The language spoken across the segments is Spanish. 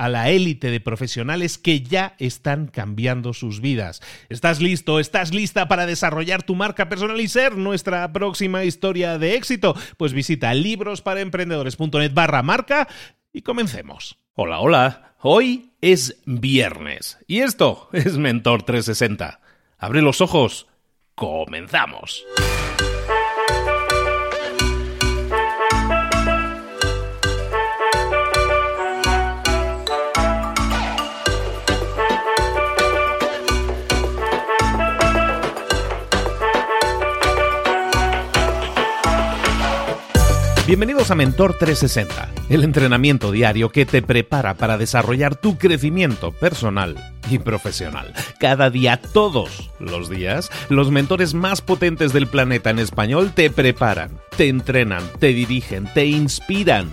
a la élite de profesionales que ya están cambiando sus vidas. ¿Estás listo? ¿Estás lista para desarrollar tu marca personal y ser nuestra próxima historia de éxito? Pues visita librosparaemprendedores.net barra marca y comencemos. Hola, hola. Hoy es viernes y esto es Mentor 360. Abre los ojos. Comenzamos. Bienvenidos a Mentor 360, el entrenamiento diario que te prepara para desarrollar tu crecimiento personal y profesional. Cada día, todos los días, los mentores más potentes del planeta en español te preparan, te entrenan, te dirigen, te inspiran,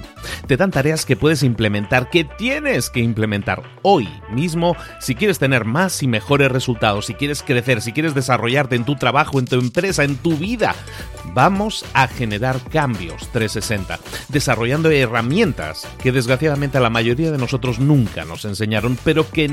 te dan tareas que puedes implementar, que tienes que implementar hoy mismo si quieres tener más y mejores resultados, si quieres crecer, si quieres desarrollarte en tu trabajo, en tu empresa, en tu vida. Vamos a generar cambios 360, desarrollando herramientas que desgraciadamente a la mayoría de nosotros nunca nos enseñaron, pero que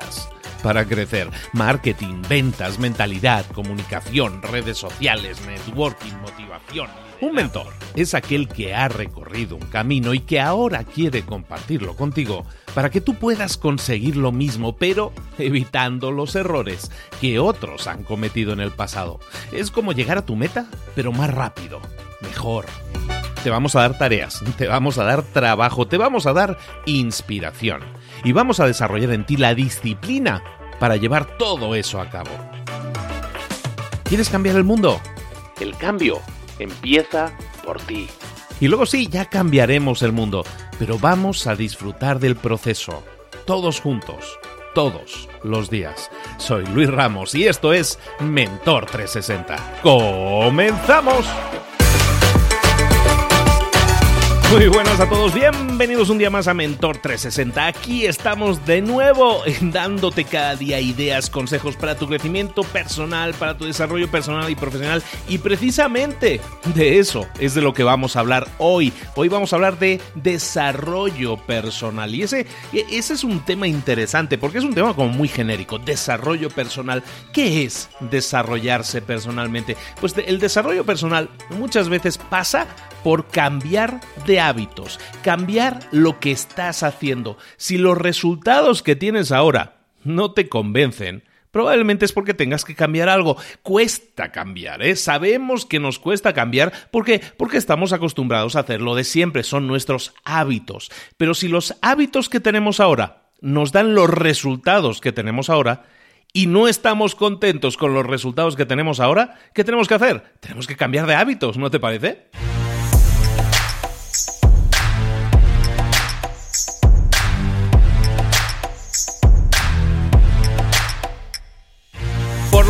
necesitas para crecer. Marketing, ventas, mentalidad, comunicación, redes sociales, networking, motivación. Un mentor es aquel que ha recorrido un camino y que ahora quiere compartirlo contigo para que tú puedas conseguir lo mismo, pero evitando los errores que otros han cometido en el pasado. Es como llegar a tu meta, pero más rápido, mejor. Te vamos a dar tareas, te vamos a dar trabajo, te vamos a dar inspiración y vamos a desarrollar en ti la disciplina para llevar todo eso a cabo. ¿Quieres cambiar el mundo? El cambio empieza por ti. Y luego sí, ya cambiaremos el mundo, pero vamos a disfrutar del proceso, todos juntos, todos los días. Soy Luis Ramos y esto es Mentor 360. ¡Comenzamos! Muy buenas a todos, bienvenidos un día más a Mentor 360. Aquí estamos de nuevo dándote cada día ideas, consejos para tu crecimiento personal, para tu desarrollo personal y profesional. Y precisamente de eso es de lo que vamos a hablar hoy. Hoy vamos a hablar de desarrollo personal. Y ese, ese es un tema interesante porque es un tema como muy genérico. Desarrollo personal. ¿Qué es desarrollarse personalmente? Pues el desarrollo personal muchas veces pasa por cambiar de hábitos, cambiar lo que estás haciendo. Si los resultados que tienes ahora no te convencen, Probablemente es porque tengas que cambiar algo. Cuesta cambiar, ¿eh? Sabemos que nos cuesta cambiar porque, porque estamos acostumbrados a hacerlo de siempre, son nuestros hábitos. Pero si los hábitos que tenemos ahora nos dan los resultados que tenemos ahora y no estamos contentos con los resultados que tenemos ahora, ¿qué tenemos que hacer? Tenemos que cambiar de hábitos, ¿no te parece?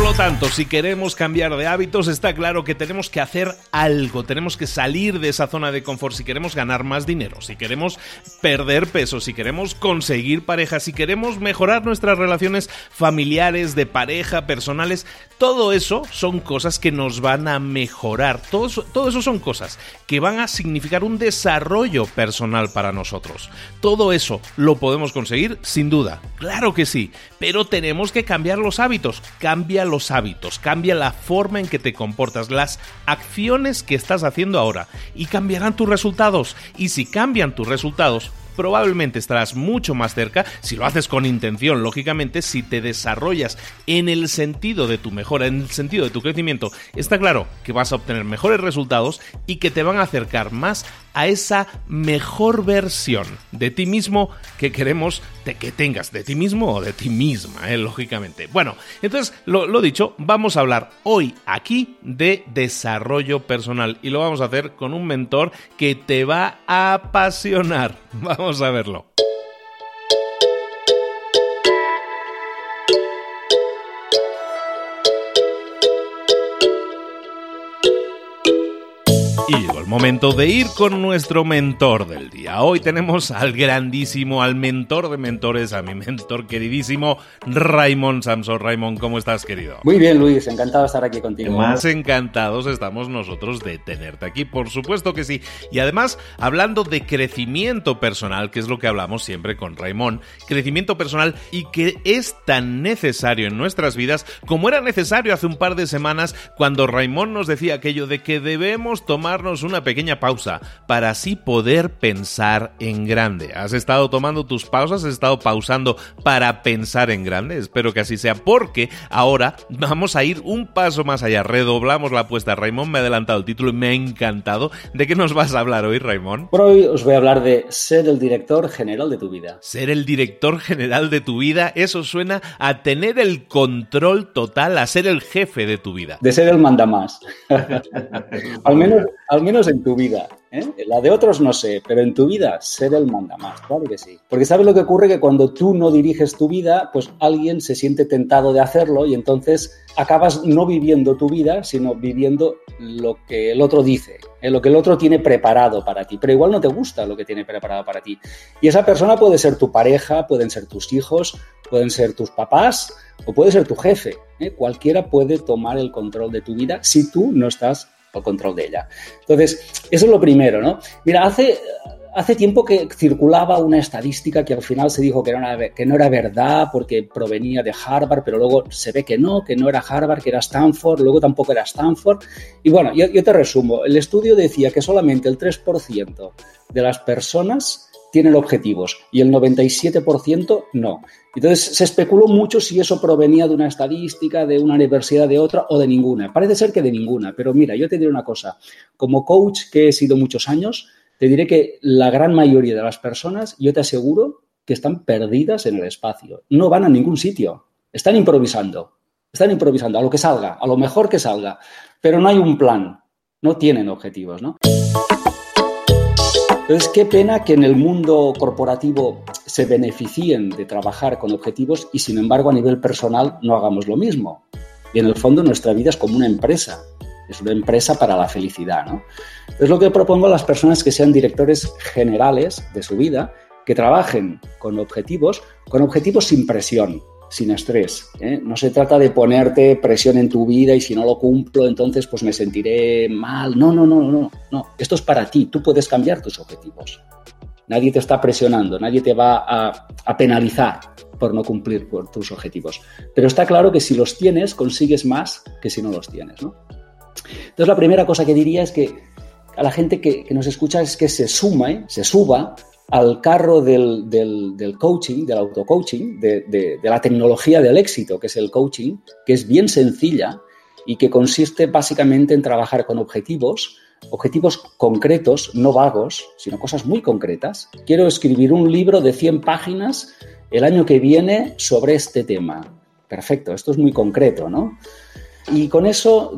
Tanto, si queremos cambiar de hábitos, está claro que tenemos que hacer algo, tenemos que salir de esa zona de confort. Si queremos ganar más dinero, si queremos perder peso, si queremos conseguir pareja, si queremos mejorar nuestras relaciones familiares, de pareja, personales, todo eso son cosas que nos van a mejorar, todo eso, son cosas que van a significar un desarrollo personal para nosotros. Todo eso lo podemos conseguir sin duda, claro que sí, pero tenemos que cambiar los hábitos, cambia los hábitos, cambia la forma en que te comportas, las acciones que estás haciendo ahora y cambiarán tus resultados. Y si cambian tus resultados, probablemente estarás mucho más cerca, si lo haces con intención, lógicamente, si te desarrollas en el sentido de tu mejora, en el sentido de tu crecimiento, está claro que vas a obtener mejores resultados y que te van a acercar más a esa mejor versión de ti mismo que queremos que tengas, de ti mismo o de ti misma, eh, lógicamente. Bueno, entonces, lo, lo dicho, vamos a hablar hoy aquí de desarrollo personal y lo vamos a hacer con un mentor que te va a apasionar. Vamos a verlo. Momento de ir con nuestro mentor del día. Hoy tenemos al grandísimo, al mentor de mentores, a mi mentor queridísimo, Raymond Samson. Raymond, ¿cómo estás, querido? Muy bien, Luis, encantado de estar aquí contigo. Más encantados estamos nosotros de tenerte aquí, por supuesto que sí. Y además, hablando de crecimiento personal, que es lo que hablamos siempre con Raymond, crecimiento personal y que es tan necesario en nuestras vidas como era necesario hace un par de semanas cuando Raymond nos decía aquello de que debemos tomar una pequeña pausa para así poder pensar en grande. ¿Has estado tomando tus pausas? ¿Has estado pausando para pensar en grande? Espero que así sea porque ahora vamos a ir un paso más allá. Redoblamos la apuesta. Raymond me ha adelantado el título y me ha encantado. ¿De qué nos vas a hablar hoy, Raymond? Por hoy os voy a hablar de ser el director general de tu vida. Ser el director general de tu vida, eso suena a tener el control total, a ser el jefe de tu vida. De ser el mandamás. al menos al menos en tu vida. ¿eh? La de otros no sé, pero en tu vida ser el manda más, claro que sí. Porque sabes lo que ocurre que cuando tú no diriges tu vida, pues alguien se siente tentado de hacerlo y entonces acabas no viviendo tu vida, sino viviendo lo que el otro dice, ¿eh? lo que el otro tiene preparado para ti. Pero igual no te gusta lo que tiene preparado para ti. Y esa persona puede ser tu pareja, pueden ser tus hijos, pueden ser tus papás o puede ser tu jefe. ¿eh? Cualquiera puede tomar el control de tu vida si tú no estás o control de ella. Entonces, eso es lo primero, ¿no? Mira, hace, hace tiempo que circulaba una estadística que al final se dijo que, que no era verdad porque provenía de Harvard, pero luego se ve que no, que no era Harvard, que era Stanford, luego tampoco era Stanford. Y bueno, yo, yo te resumo, el estudio decía que solamente el 3% de las personas tienen objetivos y el 97% no. Entonces se especuló mucho si eso provenía de una estadística, de una universidad, de otra o de ninguna. Parece ser que de ninguna, pero mira, yo te diré una cosa. Como coach que he sido muchos años, te diré que la gran mayoría de las personas, yo te aseguro que están perdidas en el espacio. No van a ningún sitio. Están improvisando. Están improvisando a lo que salga, a lo mejor que salga. Pero no hay un plan. No tienen objetivos, ¿no? Entonces, qué pena que en el mundo corporativo se beneficien de trabajar con objetivos y, sin embargo, a nivel personal no hagamos lo mismo. Y en el fondo nuestra vida es como una empresa, es una empresa para la felicidad. ¿no? Entonces, lo que propongo a las personas que sean directores generales de su vida, que trabajen con objetivos, con objetivos sin presión, sin estrés. ¿eh? No se trata de ponerte presión en tu vida y si no lo cumplo, entonces pues me sentiré mal. No, no, no, no, no. Esto es para ti. Tú puedes cambiar tus objetivos. Nadie te está presionando, nadie te va a, penalizar por no cumplir tus objetivos. Pero está claro que si los tienes, consigues más que si no los tienes. ¿no? Entonces, la primera cosa que diría es que a la gente que, nos escucha es que se suma, se suba al carro del, coaching, del auto-coaching, de, de, la tecnología del éxito, que es el coaching, que es bien sencilla y que consiste básicamente en trabajar con objetivos, objetivos concretos, no vagos, sino cosas muy concretas. Quiero escribir un libro de 100 páginas el año que viene sobre este tema. Perfecto, esto es muy concreto, ¿no? Y con eso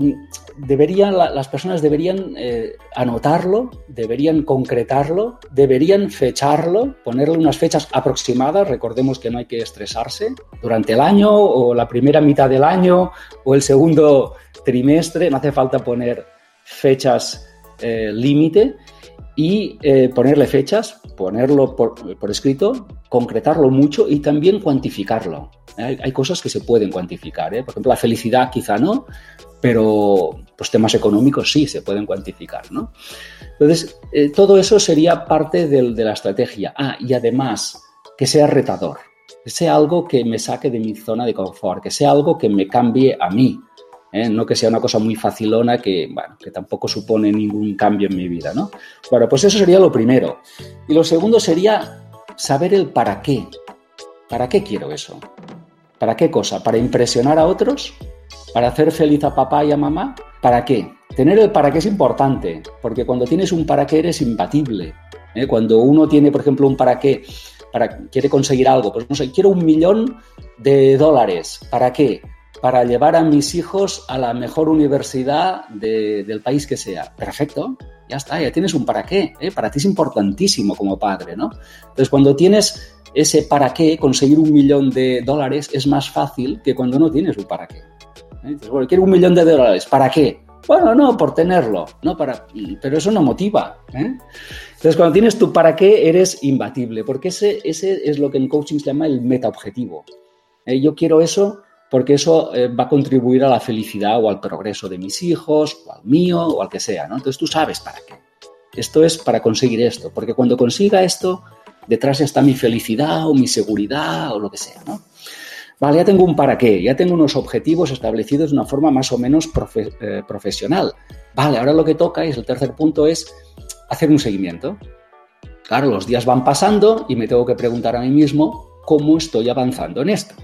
deberían, las personas deberían eh, anotarlo, deberían concretarlo, deberían fecharlo, ponerle unas fechas aproximadas. Recordemos que no hay que estresarse durante el año o la primera mitad del año o el segundo trimestre. No hace falta poner fechas eh, límite y eh, ponerle fechas, ponerlo por, escrito, concretarlo mucho y también cuantificarlo. Hay, cosas que se pueden cuantificar. Por ejemplo, la felicidad quizá no, pero los temas económicos sí se pueden cuantificar, ¿no? Entonces, eh, todo eso sería parte de la estrategia. Ah, y además, que sea retador, que sea algo que me saque de mi zona de confort, que sea algo que me cambie a mí, ¿eh? no que sea una cosa muy facilona que, que tampoco supone ningún cambio en mi vida, ¿no? Bueno, pues eso sería lo primero. Y lo segundo sería saber el para qué. ¿Para qué quiero eso? ¿Para qué cosa? ¿Para impresionar a otros? ¿Para hacer feliz a papá y a mamá? ¿Para qué? Tener el para qué es importante, porque cuando tienes un para qué eres imbatible. ¿eh? Cuando uno tiene, por ejemplo, un para qué, para, quiere conseguir algo, pues no sé, quiero un millón de dólares. ¿Para qué? Para llevar a mis hijos a la mejor universidad del país que sea. Perfecto, ya está, ya tienes un para qué. ¿eh? Para ti es importantísimo como padre, ¿no? Entonces, cuando tienes ese para qué, conseguir un millón de dólares es más fácil que cuando no tienes un para qué. ¿eh? bueno, quiero un millón de dólares. ¿Para qué? Bueno, no, por tenerlo, no para, pero eso no motiva. ¿eh? Entonces, cuando tienes tu para qué, eres imbatible, porque ese, ese es lo que en coaching se llama el metaobjetivo. ¿Eh? Yo quiero eso porque eso va a contribuir a la felicidad o al progreso de mis hijos, o al mío, o al que sea. ¿no? Entonces, tú sabes para qué. Esto es para conseguir esto, porque cuando consiga esto, detrás está mi felicidad o mi seguridad o lo que sea. ¿no? Vale, ya tengo un para qué, ya tengo unos objetivos establecidos de una forma más o menos eh, profesional. Vale, ahora lo que toca, y el tercer punto, es hacer un seguimiento. Claro, los días van pasando y me tengo que preguntar a mí mismo cómo estoy avanzando en esto.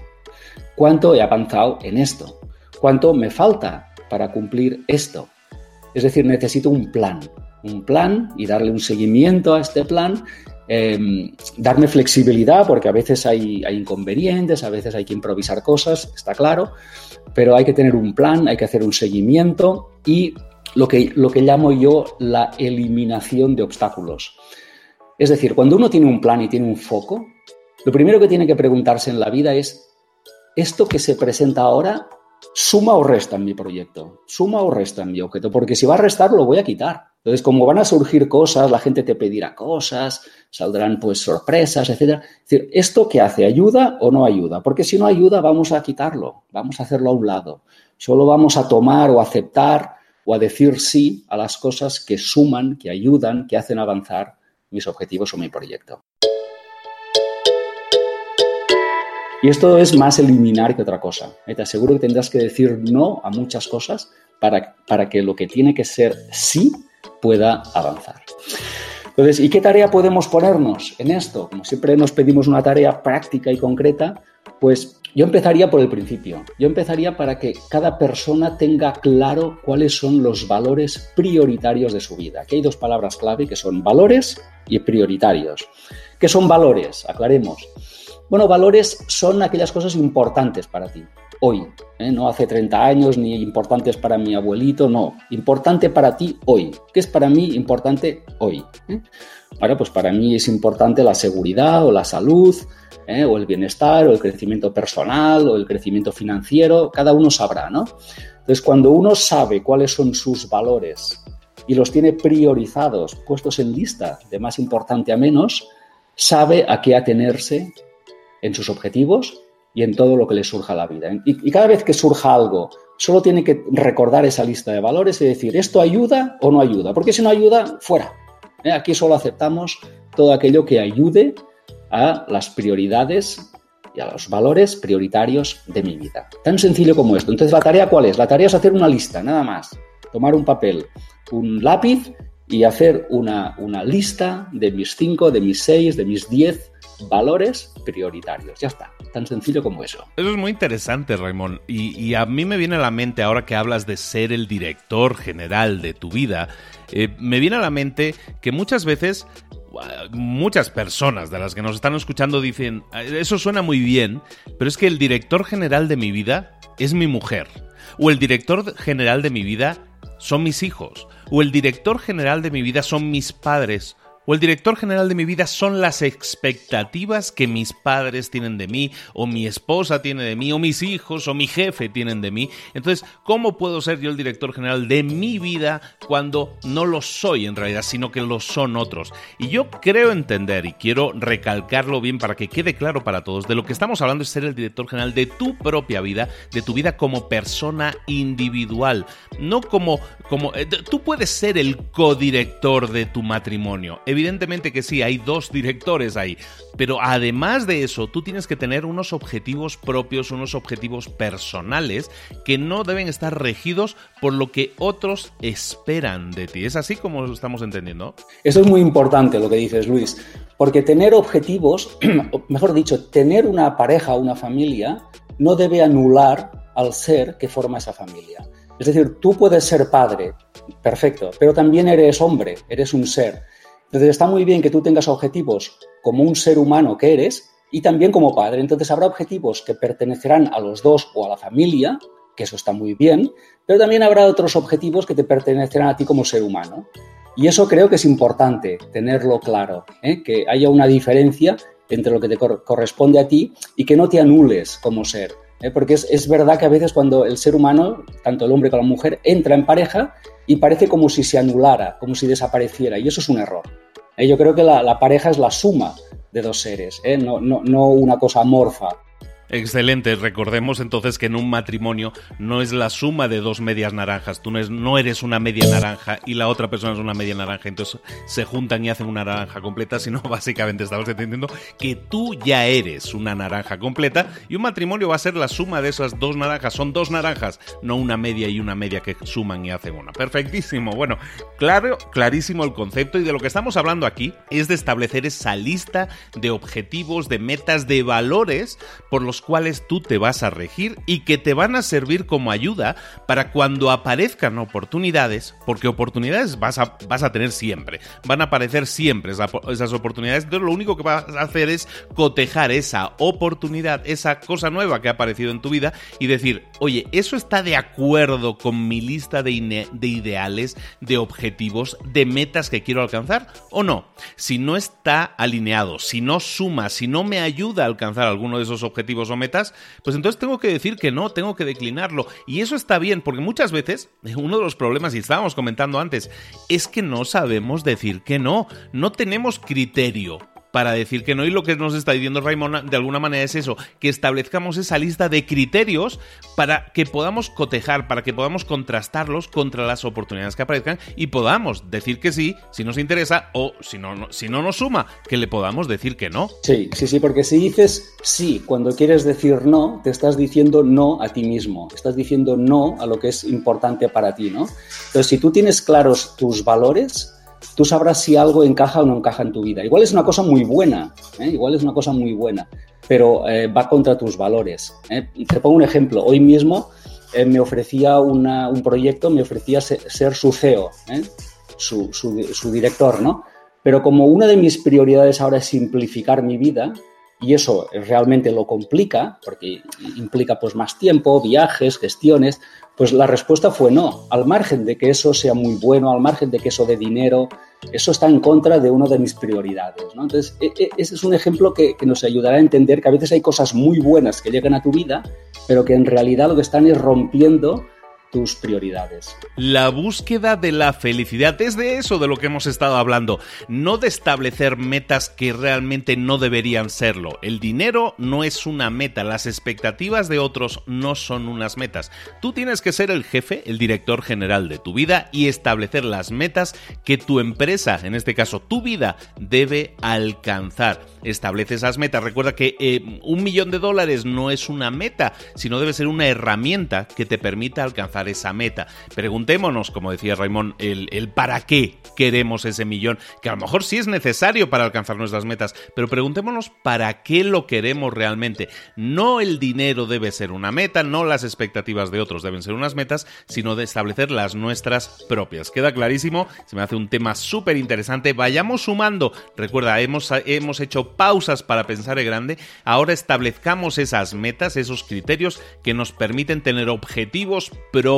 ¿Cuánto he avanzado en esto? ¿Cuánto me falta para cumplir esto? Es decir, necesito un plan, un plan y darle un seguimiento a este plan Em, darme flexibilidad, porque a veces hay, inconvenientes, a veces hay que improvisar cosas, está claro, pero hay que tener un plan, hay que hacer un seguimiento y lo que, lo que llamo yo la eliminación de obstáculos. Es decir, cuando uno tiene un plan y tiene un foco, lo primero que tiene que preguntarse en la vida es, ¿esto que se presenta ahora suma o resta en mi proyecto? ¿Suma o resta en mi objeto? Porque si va a restar, lo voy a quitar. Entonces, como van a surgir cosas, la gente te pedirá cosas, saldrán pues sorpresas, etcétera. Es decir, ¿esto qué hace? ¿Ayuda o no ayuda? Porque si no ayuda, vamos a quitarlo, vamos a hacerlo a un lado. Solo vamos a tomar o aceptar o a decir sí a las cosas que suman, que ayudan, que hacen avanzar mis objetivos o mi proyecto. Y esto es más eliminar que otra cosa. ¿eh? Te aseguro que tendrás que decir no a muchas cosas para, para que lo que tiene que ser sí pueda avanzar. Entonces, ¿y qué tarea podemos ponernos en esto? Como siempre nos pedimos una tarea práctica y concreta, pues yo empezaría por el principio. Yo empezaría para que cada persona tenga claro cuáles son los valores prioritarios de su vida. Aquí hay dos palabras clave que son valores y prioritarios. ¿Qué son valores? Aclaremos. Bueno, valores son aquellas cosas importantes para ti hoy, ¿eh? no hace 30 años ni importantes para mi abuelito, no, importante para ti hoy. ¿Qué es para mí importante hoy? ¿Eh? pues para mí es importante la seguridad o la salud, ¿eh? o el bienestar, o el crecimiento personal, o el crecimiento financiero, cada uno sabrá, ¿no? Entonces, cuando uno sabe cuáles son sus valores y los tiene priorizados, puestos en lista de más importante a menos, sabe a qué atenerse en sus objetivos y en todo lo que le surja a la vida. Y, cada vez que surja algo, solo tiene que recordar esa lista de valores y decir, ¿esto ayuda o no ayuda? Porque si no ayuda, fuera. ¿Eh? Aquí solo aceptamos todo aquello que ayude a las prioridades y a los valores prioritarios de mi vida. Tan sencillo como esto. Entonces, ¿la tarea cuál es? La tarea es hacer una lista, nada más. Tomar un papel, un lápiz y hacer una, una lista de mis cinco, de mis seis, de mis diez valores prioritarios. Ya está, tan sencillo como eso. Eso es muy interesante, Raymond. Y, a mí me viene a la mente, ahora que hablas de ser el director general de tu vida, eh, me viene a la mente que muchas veces muchas personas de las que nos están escuchando dicen, eso suena muy bien, pero es que el director general de mi vida es mi mujer, o el director general de mi vida son mis hijos, o el director general de mi vida son mis padres, o el director general de mi vida son las expectativas que mis padres tienen de mí, o mi esposa tiene de mí, o mis hijos, o mi jefe tienen de mí. Entonces, ¿cómo puedo ser yo el director general de mi vida cuando no lo soy en realidad, sino que lo son otros? Y yo creo entender, y quiero recalcarlo bien para que quede claro para todos, de lo que estamos hablando es ser el director general de tu propia vida, de tu vida como persona individual, no como... como eh, tú puedes ser el codirector de tu matrimonio Evidentemente que sí, hay dos directores ahí, pero además de eso, tú tienes que tener unos objetivos propios, unos objetivos personales que no deben estar regidos por lo que otros esperan de ti. ¿Es así como lo estamos entendiendo? Eso es muy importante lo que dices, Luis, porque tener objetivos, mejor dicho, tener una pareja, una familia, no debe anular al ser que forma esa familia. Es decir, tú puedes ser padre, perfecto, pero también eres hombre, eres un ser. Entonces está muy bien que tú tengas objetivos como un ser humano que eres y también como padre. Entonces habrá objetivos que pertenecerán a los dos o a la familia, que eso está muy bien, pero también habrá otros objetivos que te pertenecerán a ti como ser humano. Y eso creo que es importante tenerlo claro, ¿eh? que haya una diferencia entre lo que te corresponde a ti y que no te anules como ser. ¿Eh? Porque es, es, verdad que a veces cuando el ser humano, tanto el hombre como la mujer, entra en pareja y parece como si se anulara, como si desapareciera, y eso es un error. ¿eh? Yo creo que la, pareja es la suma de dos seres, ¿eh? no, no, no una cosa amorfa. Excelente. Recordemos entonces que en un matrimonio no es la suma de dos medias naranjas. Tú no eres una media naranja y la otra persona es una media naranja. Entonces se juntan y hacen una naranja completa, sino básicamente estamos entendiendo que tú ya eres una naranja completa y un matrimonio va a ser la suma de esas dos naranjas. Son dos naranjas, no una media y una media que suman y hacen una. Perfectísimo. Bueno, claro, clarísimo el concepto y de lo que estamos hablando aquí es de establecer esa lista de objetivos, de metas, de valores por los cuales tú te vas a regir y que te van a servir como ayuda para cuando aparezcan oportunidades, porque oportunidades vas a, vas a tener siempre, van a aparecer siempre esas oportunidades, entonces lo único que vas a hacer es cotejar esa oportunidad, esa cosa nueva que ha aparecido en tu vida y decir, oye, ¿eso está de acuerdo con mi lista de, de ideales, de objetivos, de metas que quiero alcanzar o no? Si no está alineado, si no suma, si no me ayuda a alcanzar alguno de esos objetivos o metas, pues entonces tengo que decir que no, tengo que declinarlo. Y eso está bien, porque muchas veces uno de los problemas, y estábamos comentando antes, es que no sabemos decir que no, no tenemos criterio para decir que no. Y lo que nos está diciendo Raimón de alguna manera es eso, que establezcamos esa lista de criterios para que podamos cotejar, para que podamos contrastarlos contra las oportunidades que aparezcan y podamos decir que sí si nos interesa o si no, si no nos suma, que le podamos decir que no. Sí, sí, sí, porque si dices sí cuando quieres decir no, te estás diciendo no a ti mismo, estás diciendo no a lo que es importante para ti, ¿no? Entonces, si tú tienes claros tus valores, tú sabrás si algo encaja o no encaja en tu vida. Igual es una cosa muy buena, ¿eh? igual es una cosa muy buena, pero eh, va contra tus valores. ¿eh? Te pongo un ejemplo. Hoy mismo me ofrecía un proyecto, me ofrecía ser, su CEO, su, su director, ¿no? Pero como una de mis prioridades ahora es simplificar mi vida, y eso realmente lo complica, porque implica pues más tiempo, viajes, gestiones, pues la respuesta fue no, al margen de que eso sea muy bueno, al margen de que eso dé dinero, eso está en contra de una de mis prioridades. Entonces, e, e, ese es un ejemplo que nos ayudará a entender que a veces hay cosas muy buenas que llegan a tu vida, pero que en realidad lo que están es rompiendo tus prioridades. La búsqueda de la felicidad es de eso de lo que hemos estado hablando, no de establecer metas que realmente no deberían serlo. El dinero no es una meta, las expectativas de otros no son unas metas. Tú tienes que ser el jefe, el director general de tu vida y establecer las metas que tu empresa, en este caso tu vida, debe alcanzar. Establece esas metas. Recuerda que eh, un millón de dólares no es una meta, sino debe ser una herramienta que te permita alcanzar alcanzar esa meta. Preguntémonos, como decía Raymond, el, el para qué queremos ese millón, que a lo mejor sí es necesario para alcanzar nuestras metas, pero preguntémonos para qué lo queremos realmente. No el dinero debe ser una meta, no las expectativas de otros deben ser unas metas, sino de establecer las nuestras propias. Queda clarísimo, se me hace un tema súper interesante. Vayamos sumando. Recuerda, hemos, hemos hecho pausas para pensar en grande. Ahora establezcamos esas metas, esos criterios que nos permiten tener objetivos propios,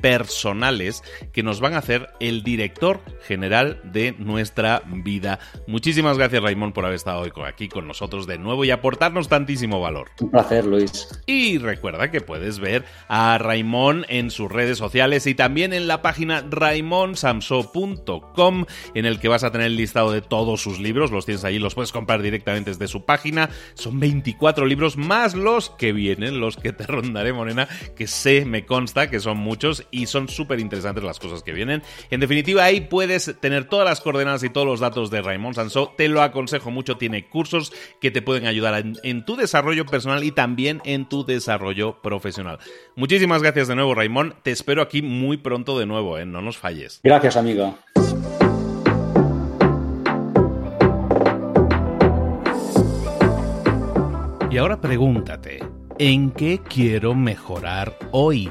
personales, que nos van a hacer el director general de nuestra vida. Muchísimas gracias, Raymond, por haber estado hoy aquí con nosotros de nuevo y aportarnos tantísimo valor. Un placer, Luis. Y recuerda que puedes ver a Raymond en sus redes sociales y también en la página raimonsamso.com, en el que vas a tener el listado de todos sus libros. Los tienes allí, los puedes comprar directamente desde su página. Son 24 libros más los que vienen, los que te rondaré, Morena, que sé, me consta que son muchos y son súper interesantes las cosas que vienen. En definitiva, ahí puedes tener todas las coordenadas y todos los datos de Raymond Sanso. Te lo aconsejo mucho. Tiene cursos que te pueden ayudar en, en tu desarrollo personal y también en tu desarrollo profesional. Muchísimas gracias de nuevo, Raymond. Te espero aquí muy pronto de nuevo, ¿eh? no nos falles. Gracias, amigo. Y ahora pregúntate, ¿en qué quiero mejorar hoy?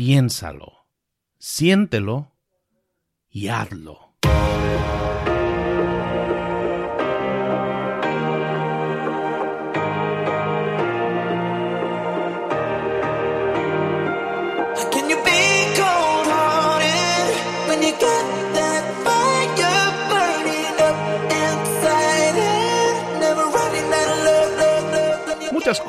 Piénsalo, siéntelo y hazlo.